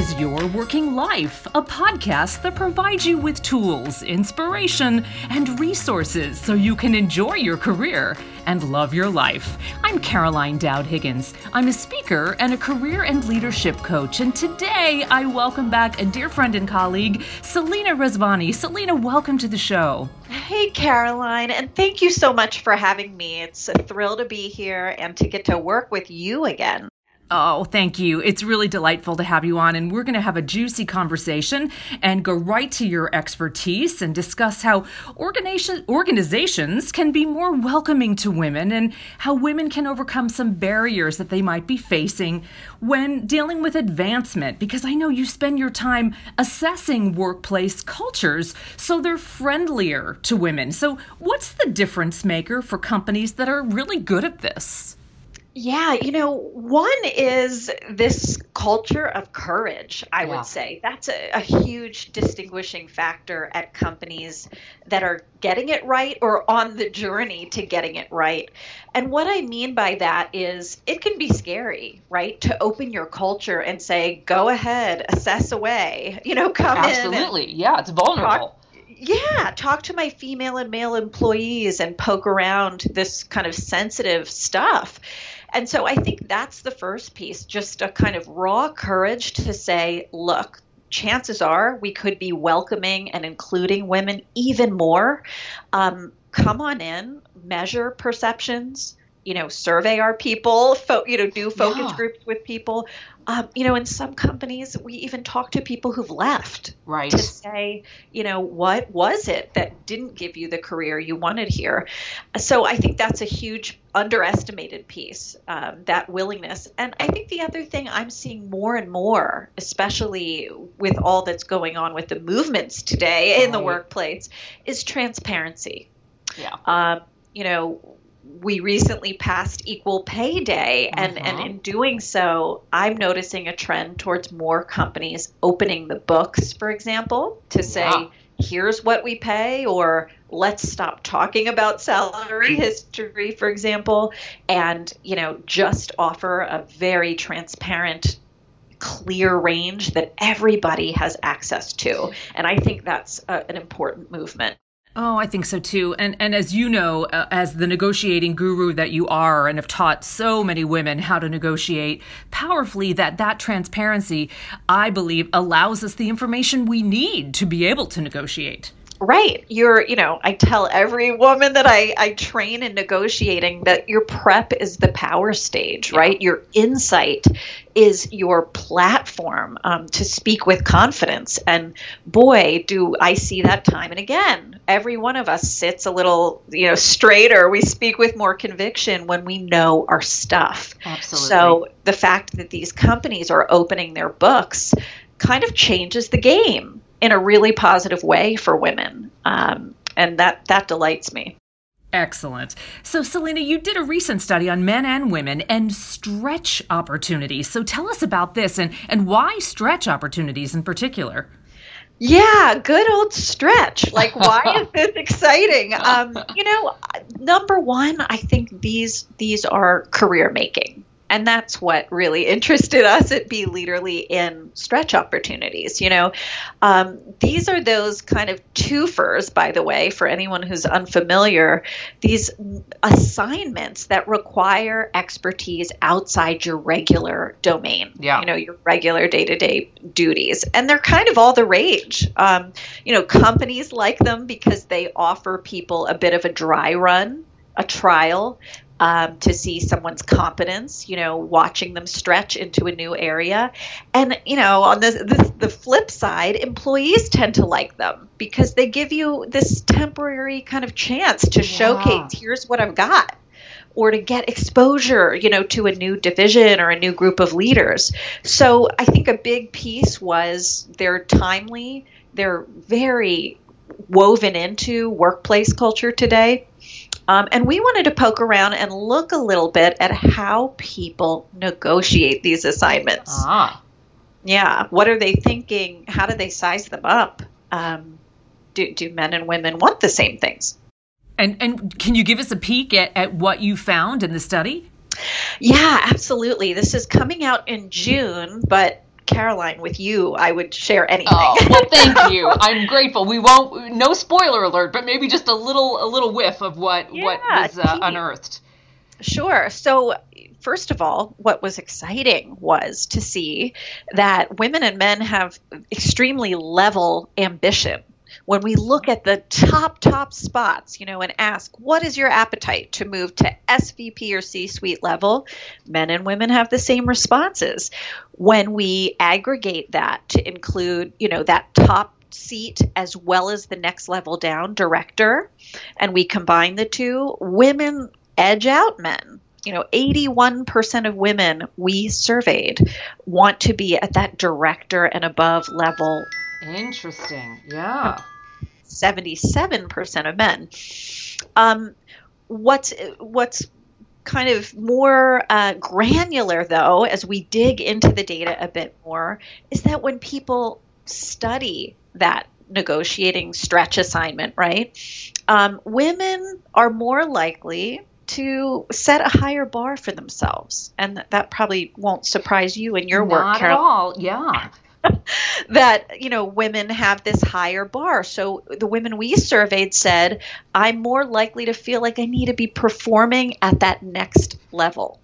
is Your Working Life, a podcast that provides you with tools, inspiration, and resources so you can enjoy your career and love your life. I'm Caroline Dowd Higgins. I'm a speaker and a career and leadership coach, and today I welcome back a dear friend and colleague, Selena Rezvani. Selena, welcome to the show. Hey, Caroline, and thank you so much for having me. It's a thrill to be here and to get to work with you again. Oh, thank you. It's really delightful to have you on, and we're going to have a juicy conversation and go right to your expertise and discuss how organization, organizations can be more welcoming to women and how women can overcome some barriers that they might be facing when dealing with advancement. Because I know you spend your time assessing workplace cultures so they're friendlier to women. So, what's the difference maker for companies that are really good at this? Yeah, you know, one is this culture of courage, I yeah. would say. That's a, a, huge distinguishing factor at companies that are getting it right or on the journey to getting it right. And what I mean by that is it can be scary, right? To open your culture and say, go ahead, assess away, you know, come Absolutely. in. Absolutely. Yeah, it's vulnerable. Yeah, talk to my female and male employees and poke around this kind of sensitive stuff. And so I think that's the first piece, just a kind of raw courage to say, look, chances are we could be welcoming and including women even more. Um, come on in, measure perceptions, you know, survey our people, fo- you know, do focus yeah. groups with people. Um, you know, in some companies, we even talk to people who've left, right, to say, you know, what was it that didn't give you the career you wanted here? So I think that's a huge underestimated piece, um, that willingness. And I think the other thing I'm seeing more and more, especially with all that's going on with the movements today in the workplace, is transparency. Yeah. Um, you know, we recently passed equal pay day and and uh-huh. in doing so i'm noticing a trend towards more companies opening the books for example to say yeah. here's what we pay or let's stop talking about salary history for example and you know just offer a very transparent clear range that everybody has access to and i think that's a, an important movement Oh, I think so too. And and as you know, uh, as the negotiating guru that you are and have taught so many women how to negotiate powerfully that that transparency, I believe allows us the information we need to be able to negotiate. Right. You're, you know, I tell every woman that I, I train in negotiating that your prep is the power stage, right? Your insight is your platform um, to speak with confidence. And boy, do I see that time and again. Every one of us sits a little, you know, straighter. We speak with more conviction when we know our stuff. Absolutely. So the fact that these companies are opening their books kind of changes the game in a really positive way for women. Um, and that, that delights me. Excellent. So, Selena, you did a recent study on men and women and stretch opportunities. So, tell us about this and, and why stretch opportunities in particular. Yeah, good old stretch. Like, why is this exciting? Um, you know, number one, I think these these are career making and that's what really interested us at Be Leaderly in stretch opportunities. You know, um, these are those kind of twofers, by the way, for anyone who's unfamiliar. These assignments that require expertise outside your regular domain. Yeah. You know, your regular day to day duties, and they're kind of all the rage. Um, you know, companies like them because they offer people a bit of a dry run a trial um, to see someone's competence, you know, watching them stretch into a new area. And, you know, on the, the, the flip side, employees tend to like them because they give you this temporary kind of chance to yeah. showcase here's what I've got or to get exposure, you know, to a new division or a new group of leaders. So I think a big piece was they're timely, they're very woven into workplace culture today. Um, and we wanted to poke around and look a little bit at how people negotiate these assignments. Ah. Yeah. What are they thinking? How do they size them up? Um, do, do men and women want the same things? And, and can you give us a peek at, at what you found in the study? Yeah, absolutely. This is coming out in June, but Caroline, with you, I would share anything. Oh, well, thank you. I'm grateful. We won't. No spoiler alert, but maybe just a little, a little whiff of what Yeah, what was uh, unearthed. Sure. So, first of all, what was exciting was to see that women and men have extremely level ambition. When we look at the top, top spots, you know, and ask, what is your appetite to move to SVP or C suite level? Men and women have the same responses. When we aggregate that to include, you know, that top seat as well as the next level down, director, and we combine the two, women edge out men. You know, 81% of women we surveyed want to be at that director and above level, Interesting. Yeah. 77% of men. Um, what's what's kind of more uh, granular, though, as we dig into the data a bit more, is that when people study that negotiating stretch assignment, right, um, women are more likely to set a higher bar for themselves. And that, that probably won't surprise you in your work, Not Carol at all. Yeah. that you know women have this higher bar. So the women we surveyed said i'm more likely to feel like i need to be performing at that next level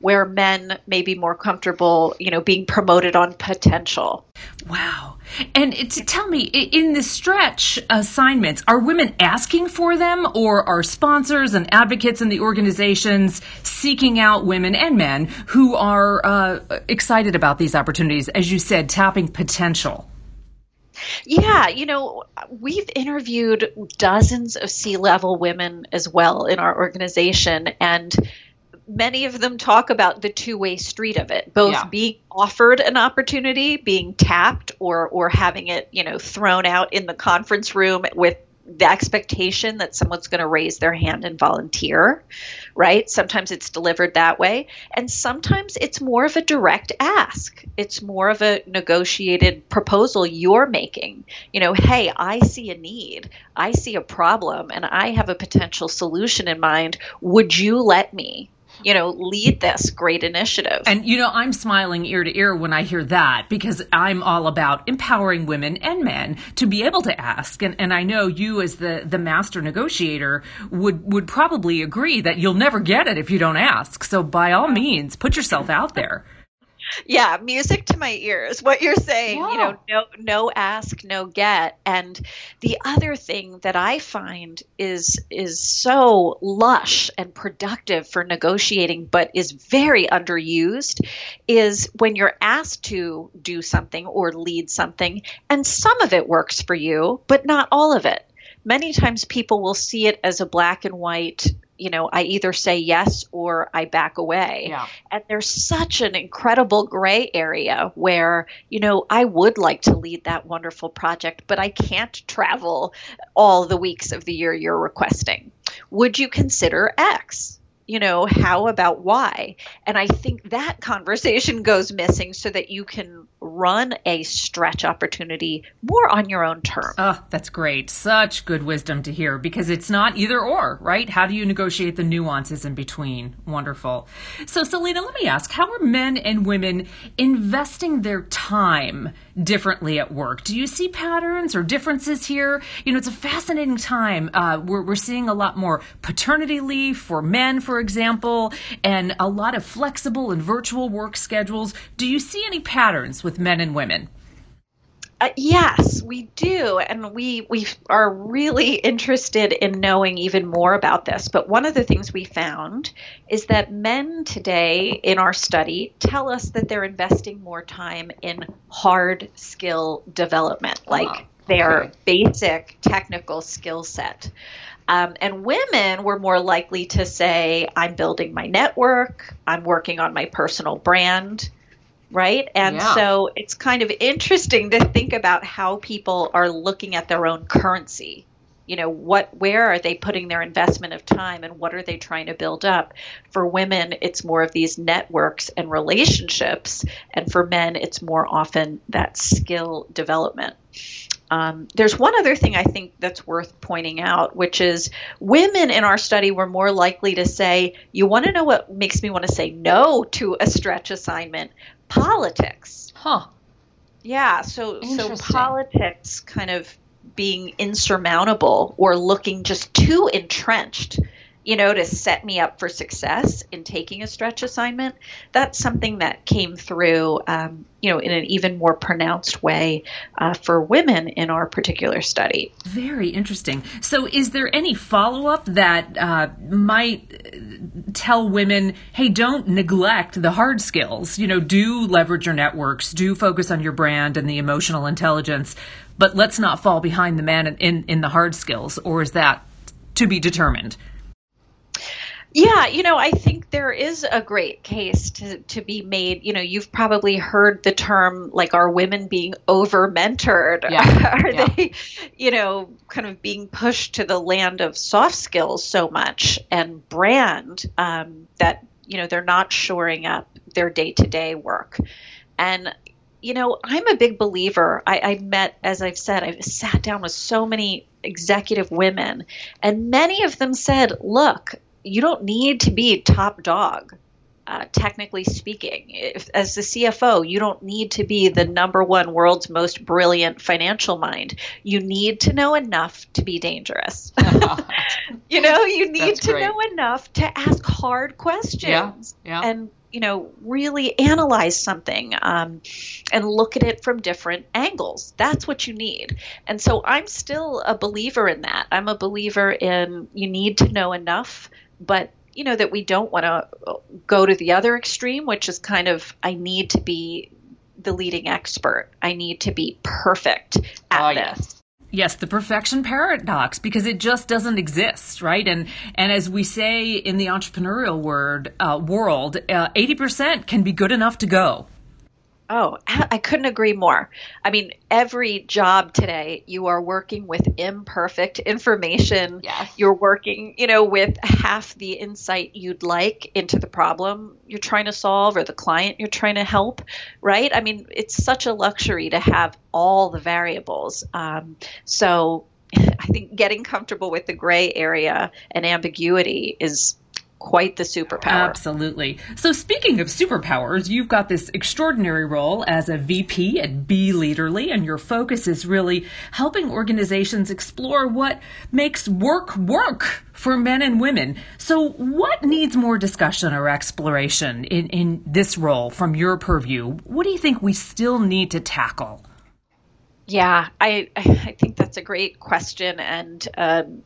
where men may be more comfortable you know being promoted on potential Wow. And to tell me, in the stretch assignments, are women asking for them or are sponsors and advocates in the organizations seeking out women and men who are uh, excited about these opportunities, as you said, tapping potential? Yeah, you know, we've interviewed dozens of C level women as well in our organization, and many of them talk about the two way street of it, both Yeah. being offered an opportunity, being tapped, or or having it, you know, thrown out in the conference room with the expectation that someone's going to raise their hand and volunteer, right? Sometimes it's delivered that way, and sometimes it's more of a direct ask. It's more of a negotiated proposal you're making. You know, hey, I see a need, I see a problem, and I have a potential solution in mind. Would you let me? You know, lead this great initiative. And you know, I'm smiling ear to ear when I hear that because I'm all about empowering women and men to be able to ask. And, and I know you as the, the master negotiator would, would probably agree that you'll never get it if you don't ask. So by all means, put yourself out there. Yeah music to my ears what you're saying you know no no ask no get. And the other thing that i find is is so lush and productive for negotiating but is very underused is when you're asked to do something or lead something and some of it works for you but not all of it. Many times people will see it as a black and white you know i either say yes or i back away. Yeah. and there's such an incredible gray area where you know i would like to lead that wonderful project but i can't travel all the weeks of the year you're requesting. Would you consider x you know how about why? and i think that conversation goes missing so that you can run a stretch opportunity more on your own terms Oh, that's great. Such good wisdom to hear because it's not either or, right? How do you negotiate the nuances in between? Wonderful. So, Selena, let me ask how are men and women investing their time differently at work? Do you see patterns or differences here? You know, it's a fascinating time. Uh, we're, we're seeing a lot more paternity leave for men, for example, and a lot of flexible and virtual work schedules. Do you see any patterns with men and women? Uh, yes, we do, and we we are really interested in knowing even more about this. But one of the things we found is that men today in our study tell us that they're investing more time in hard skill development, like Ah, their basic technical skill set. Um, and women were more likely to say, I'm building my network, I'm working on my personal brand, right? And Yeah. so it's kind of interesting to think about how people are looking at their own currency. You know, what where are they putting their investment of time and what are they trying to build up? For women, it's more of these networks and relationships, and for men, it's more often that skill development. Um, there's one other thing I think that's worth pointing out, which is women in our study were more likely to say, You want to know what makes me want to say no to a stretch assignment? Politics. Huh. Yeah, so so politics kind of being insurmountable or looking just too entrenched you know, to set me up for success in taking a stretch assignment. That's something that came through, um, you know, in an even more pronounced way uh, for women in our particular study. Very interesting. So, is there any follow up that uh, might tell women, hey, don't neglect the hard skills? You know, do leverage your networks, do focus on your brand and the emotional intelligence, but let's not fall behind the man in, in, in the hard skills, or is that to be determined? Yeah, you know, I think there is a great case to, to be made. You know, you've probably heard the term like, are women being over mentored? Yeah. are yeah. they, you know, kind of being pushed to the land of soft skills so much and brand um, that, you know, they're not shoring up their day to day work? And, you know, I'm a big believer. I, I met, as I've said, I've sat down with so many executive women, and many of them said, look, you don't need to be top dog. Uh, technically speaking, if, as the CFO, you don't need to be the number one world's most brilliant financial mind. You need to know enough to be dangerous. you know, you need That's to great. know enough to ask hard questions Yeah, yeah. and you know really analyze something um, and look at it from different angles. That's what you need. And so I'm still a believer in that. I'm a believer in you need to know enough but you know that we don't want to uh, go to the other extreme which is kind of i need to be the leading expert i need to be perfect at Oh, this yes. Yes, the perfection paradox because it just doesn't exist, right? And and as we say in the entrepreneurial word uh, world, uh, eighty percent can be good enough to go. Oh, I couldn't agree more. I mean, every job today, you are working with imperfect information. Yes. You're working, you know, with half the insight you'd like into the problem you're trying to solve or the client you're trying to help, right? I mean, it's such a luxury to have all the variables. Um, so I think getting comfortable with the gray area and ambiguity is quite the superpower. Absolutely. So, speaking of superpowers, you've got this extraordinary role as a VP at Be Leaderly, and your focus is really helping organizations explore what makes work work for men and women. So, what needs more discussion or exploration in, in this role from your purview? What do you think we still need to tackle? Yeah, I I think that's a great question, and um,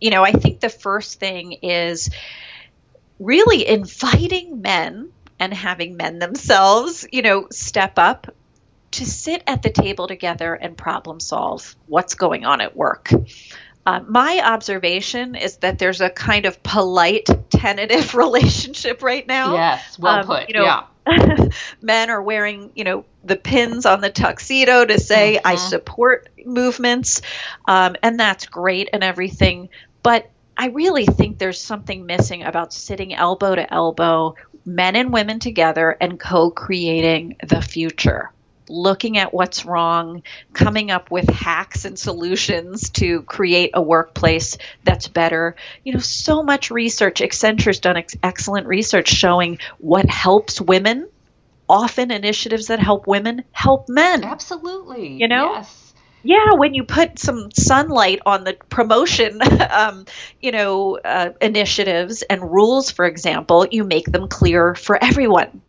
you know, I think the first thing is really inviting men and having men themselves, you know, step up to sit at the table together and problem solve what's going on at work. Uh, my observation is that there's a kind of polite, tentative relationship right now. Yes, well Um, put. you know, yeah. men are wearing, you know, the pins on the tuxedo to say I Mhm. support movements, um, and that's great and everything. But I really think there's something missing about sitting elbow to elbow, men and women together, and co-creating the future. Looking at what's wrong, coming up with hacks and solutions to create a workplace that's better. You know, so much research. Accenture's done ex- excellent research showing what helps women. Often initiatives that help women help men. Absolutely. You know? Yes. Yeah, when you put some sunlight on the promotion, um, you know, uh, initiatives and rules, for example, you make them clear for everyone.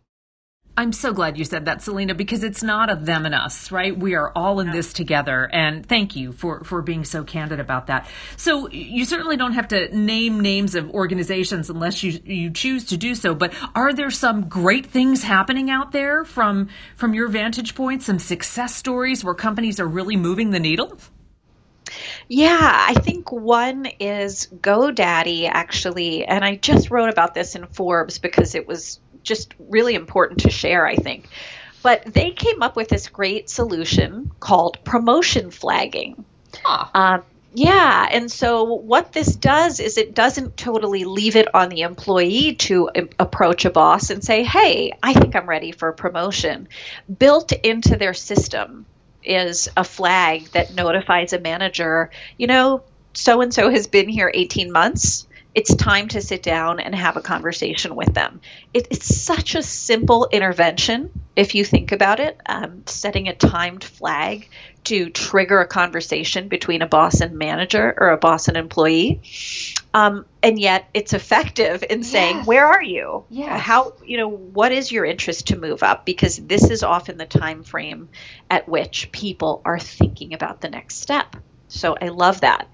I'm so glad you said that, Selena, because it's not a them and us, right? We are all in this together. And thank you for, for being so candid about that. So you certainly don't have to name names of organizations unless you, you choose to do so. But are there some great things happening out there from, from your vantage point? Some success stories where companies are really moving the needle? Yeah, I think one is GoDaddy actually, and I just wrote about this in Forbes because it was just really important to share, I think. But they came up with this great solution called promotion flagging. Huh. Um, yeah, and so what this does is it doesn't totally leave it on the employee to approach a boss and say, hey, I think I'm ready for a promotion. Built into their system is a flag that notifies a manager, you know, so and so has been here 18 months. It's time to sit down and have a conversation with them. It, it's such a simple intervention if you think about it. Um, setting a timed flag to trigger a conversation between a boss and manager or a boss and employee. Um, and yet it's effective in saying, Yes. where are you? Yes. How, you know, what is your interest to move up? Because this is often the time frame at which people are thinking about the next step. So I love that.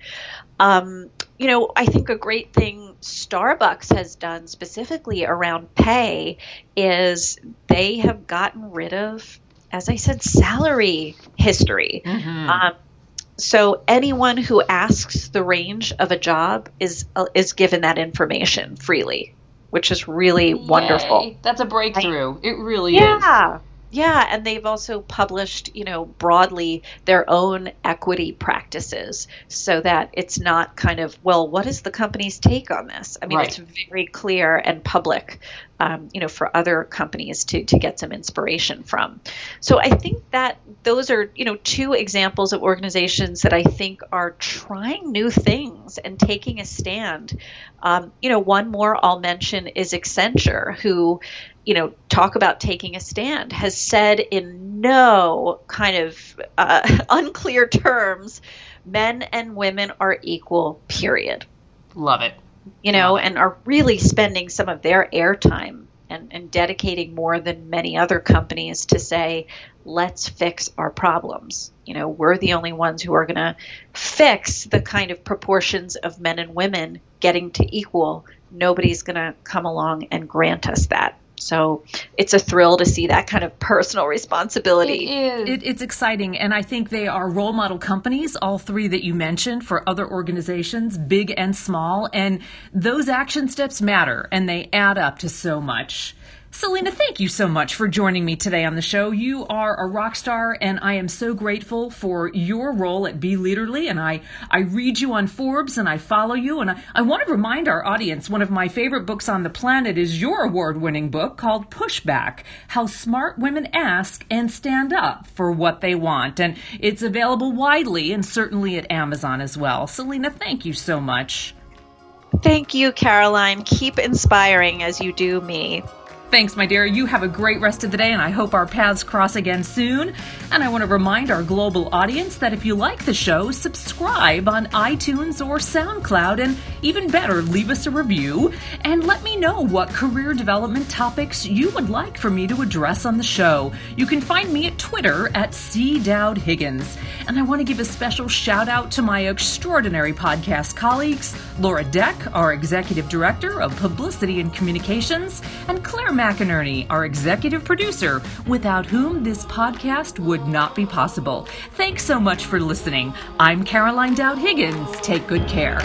Um, you know, I think a great thing Starbucks has done specifically around pay is they have gotten rid of, as I said, salary history. Mhm. Um, so anyone who asks the range of a job is uh, is given that information freely, which is really wonderful. That's a breakthrough. it really is. Yeah. Yeah, and they've also published, you know, broadly their own equity practices so that it's not kind of, well, what is the company's take on this? I mean, Right. it's very clear and public, um, you know, for other companies to, to get some inspiration from. So I think that those are, you know, two examples of organizations that I think are trying new things and taking a stand. Um, you know, one more I'll mention is Accenture, who you know, talk about taking a stand, has said in no kind of uh, unclear terms, men and women are equal, period. Love it. You know, and are really spending some of their airtime and, and dedicating more than many other companies to say, let's fix our problems. You know, we're the only ones who are going to fix the kind of proportions of men and women getting to equal. Nobody's going to come along and grant us that. So it's a thrill to see that kind of personal responsibility. It is. It, it's exciting, and I think they are role model companies, all three that you mentioned, for other organizations, big and small. And those action steps matter, and they add up to so much. Selena, thank you so much for joining me today on the show. You are a rock star, and I am so grateful for your role at Be Leaderly. And I, I read you on Forbes and I follow you. And I, I want to remind our audience one of my favorite books on the planet is your award winning book called Pushback How Smart Women Ask and Stand Up for What They Want. And it's available widely and certainly at Amazon as well. Selena, thank you so much. Thank you, Caroline. Keep inspiring as you do me. Thanks, my dear. You have a great rest of the day, and I hope our paths cross again soon. And I want to remind our global audience that if you like the show, subscribe on iTunes or SoundCloud, and even better, leave us a review and let me know what career development topics you would like for me to address on the show. You can find me at Twitter at C. Dowd Higgins. And I want to give a special shout out to my extraordinary podcast colleagues, Laura Deck, our Executive Director of Publicity and Communications, and Claire McInerney, our Executive Producer, without whom this podcast would not be possible. Thanks so much for listening. I'm Caroline Dowd Higgins. Take good care.